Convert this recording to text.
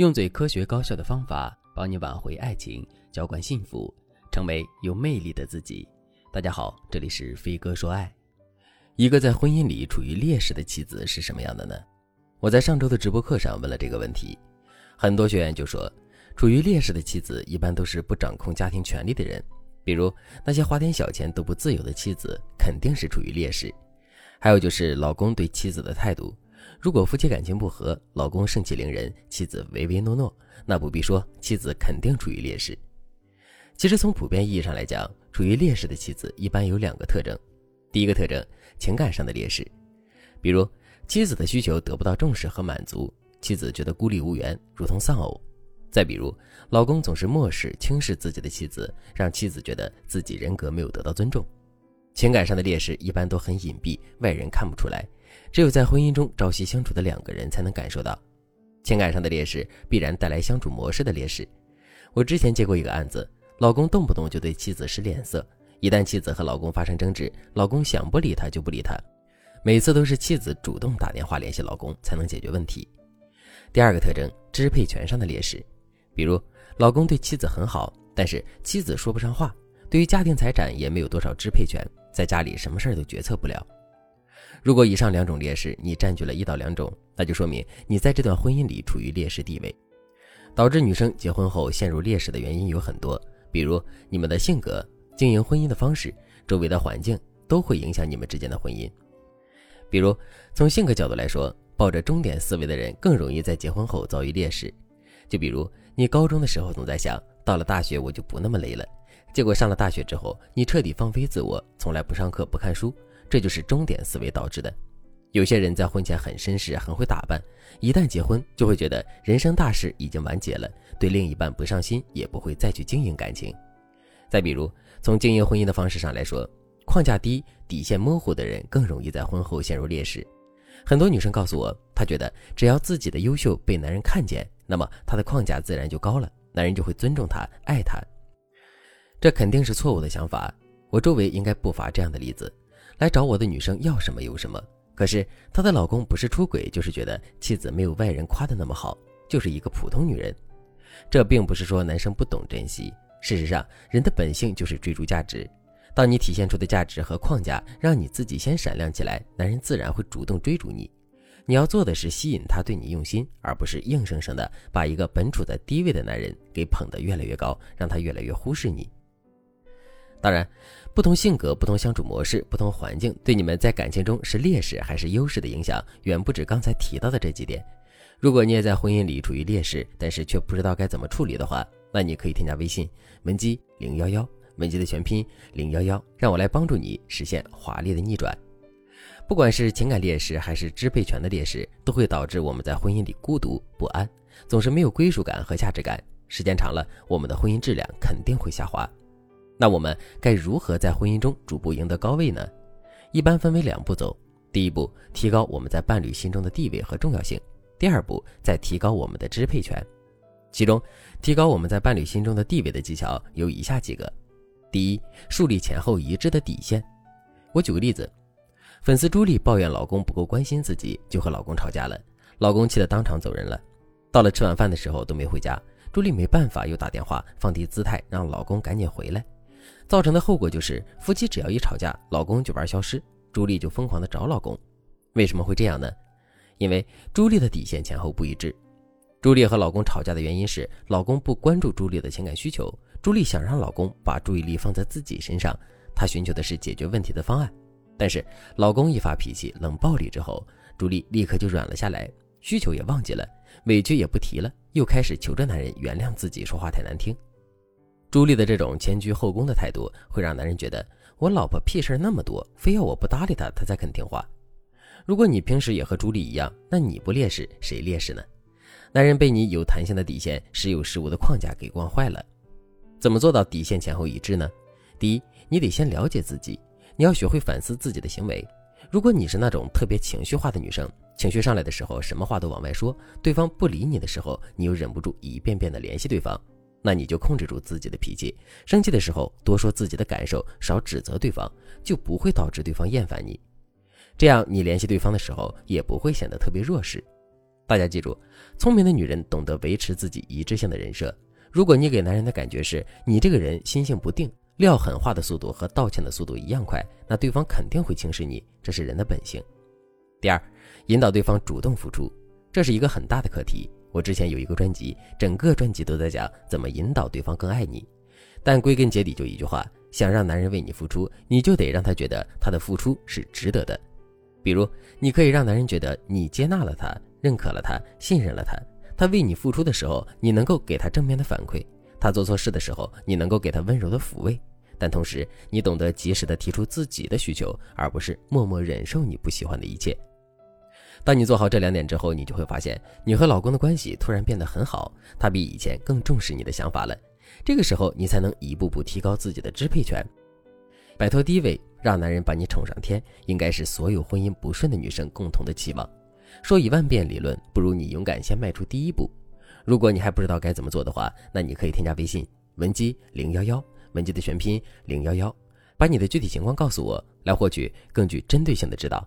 用最科学高效的方法帮你挽回爱情，浇灌幸福，成为有魅力的自己。大家好，这里是飞哥说爱。一个在婚姻里处于劣势的妻子是什么样的呢？我在上周的直播课上问了这个问题，很多学员就说，处于劣势的妻子一般都是不掌控家庭权力的人，比如那些花点小钱都不自由的妻子，肯定是处于劣势。还有就是老公对妻子的态度。如果夫妻感情不和，老公盛气凌人，妻子唯唯诺诺，那不必说，妻子肯定处于劣势。其实从普遍意义上来讲，处于劣势的妻子一般有两个特征：第一个特征，情感上的劣势，比如妻子的需求得不到重视和满足，妻子觉得孤立无援，如同丧偶；再比如老公总是漠视轻视自己的妻子，让妻子觉得自己人格没有得到尊重。情感上的劣势一般都很隐蔽，外人看不出来。只有在婚姻中朝夕相处的两个人才能感受到，情感上的劣势必然带来相处模式的劣势。我之前接过一个案子，老公动不动就对妻子使脸色，一旦妻子和老公发生争执，老公想不理他就不理他，每次都是妻子主动打电话联系老公才能解决问题。第二个特征，支配权上的劣势，比如老公对妻子很好，但是妻子说不上话，对于家庭财产也没有多少支配权，在家里什么事儿都决策不了。如果以上两种劣势你占据了一到两种，那就说明你在这段婚姻里处于劣势地位。导致女生结婚后陷入劣势的原因有很多，比如你们的性格、经营婚姻的方式、周围的环境都会影响你们之间的婚姻。比如从性格角度来说，抱着终点思维的人更容易在结婚后遭遇劣势。就比如你高中的时候总在想，到了大学我就不那么累了，结果上了大学之后，你彻底放飞自我，从来不上课不看书。这就是终点思维导致的。有些人在婚前很绅士，很会打扮，一旦结婚就会觉得人生大事已经完结了，对另一半不上心，也不会再去经营感情。再比如，从经营婚姻的方式上来说，框架低、底线模糊的人更容易在婚后陷入劣势。很多女生告诉我，她觉得只要自己的优秀被男人看见，那么她的框架自然就高了，男人就会尊重她、爱她。这肯定是错误的想法。我周围应该不乏这样的例子。来找我的女生要什么有什么，可是她的老公不是出轨，就是觉得妻子没有外人夸的那么好，就是一个普通女人。这并不是说男生不懂珍惜，事实上，人的本性就是追逐价值。当你体现出的价值和框架让你自己先闪亮起来，男人自然会主动追逐你。你要做的是吸引他对你用心，而不是硬生生的把一个本处在低位的男人给捧得越来越高，让他越来越忽视你。当然，不同性格、不同相处模式、不同环境，对你们在感情中是劣势还是优势的影响，远不止刚才提到的这几点。如果你也在婚姻里处于劣势，但是却不知道该怎么处理的话，那你可以添加微信文姬零幺幺，文姬的全拼零幺幺，让我来帮助你实现华丽的逆转。不管是情感劣势还是支配权的劣势，都会导致我们在婚姻里孤独不安，总是没有归属感和价值感。时间长了，我们的婚姻质量肯定会下滑。那我们该如何在婚姻中逐步赢得高位呢？一般分为两步走：第一步，提高我们在伴侣心中的地位和重要性；第二步，再提高我们的支配权。其中，提高我们在伴侣心中的地位的技巧有以下几个：第一，树立前后一致的底线。我举个例子，粉丝朱莉抱怨老公不够关心自己，就和老公吵架了，老公气得当场走人了。到了吃晚饭的时候都没回家，朱莉没办法，又打电话放低姿态让老公赶紧回来。造成的后果就是，夫妻只要一吵架，老公就玩消失，朱莉就疯狂的找老公。为什么会这样呢？因为朱莉的底线前后不一致。朱莉和老公吵架的原因是，老公不关注朱莉的情感需求，朱莉想让老公把注意力放在自己身上，她寻求的是解决问题的方案。但是老公一发脾气、冷暴力之后，朱莉立刻就软了下来，需求也忘记了，委屈也不提了，又开始求着男人原谅自己说话太难听。朱莉的这种前居后恭的态度，会让男人觉得我老婆屁事那么多，非要我不搭理她，她才肯听话。如果你平时也和朱莉一样，那你不劣势谁劣势呢？男人被你有弹性的底线、时有时无的框架给惯坏了。怎么做到底线前后一致呢？第一，你得先了解自己，你要学会反思自己的行为。如果你是那种特别情绪化的女生，情绪上来的时候什么话都往外说，对方不理你的时候，你又忍不住一遍遍的联系对方。那你就控制住自己的脾气，生气的时候多说自己的感受，少指责对方，就不会导致对方厌烦你。这样你联系对方的时候也不会显得特别弱势。大家记住，聪明的女人懂得维持自己一致性的人设。如果你给男人的感觉是你这个人心性不定，撂狠话的速度和道歉的速度一样快，那对方肯定会轻视你，这是人的本性。第二，引导对方主动付出，这是一个很大的课题。我之前有一个专辑，整个专辑都在讲怎么引导对方更爱你，但归根结底就一句话：想让男人为你付出，你就得让他觉得他的付出是值得的。比如，你可以让男人觉得你接纳了他，认可了他，信任了他。他为你付出的时候，你能够给他正面的反馈；他做错事的时候，你能够给他温柔的抚慰。但同时，你懂得及时的提出自己的需求，而不是默默忍受你不喜欢的一切。当你做好这两点之后，你就会发现，你和老公的关系突然变得很好，他比以前更重视你的想法了。这个时候，你才能一步步提高自己的支配权，摆脱低位，让男人把你宠上天，应该是所有婚姻不顺的女生共同的期望。说一万遍理论，不如你勇敢先迈出第一步。如果你还不知道该怎么做的话，那你可以添加微信文姬零幺幺，文姬的全拼零幺幺，把你的具体情况告诉我，来获取更具针对性的指导。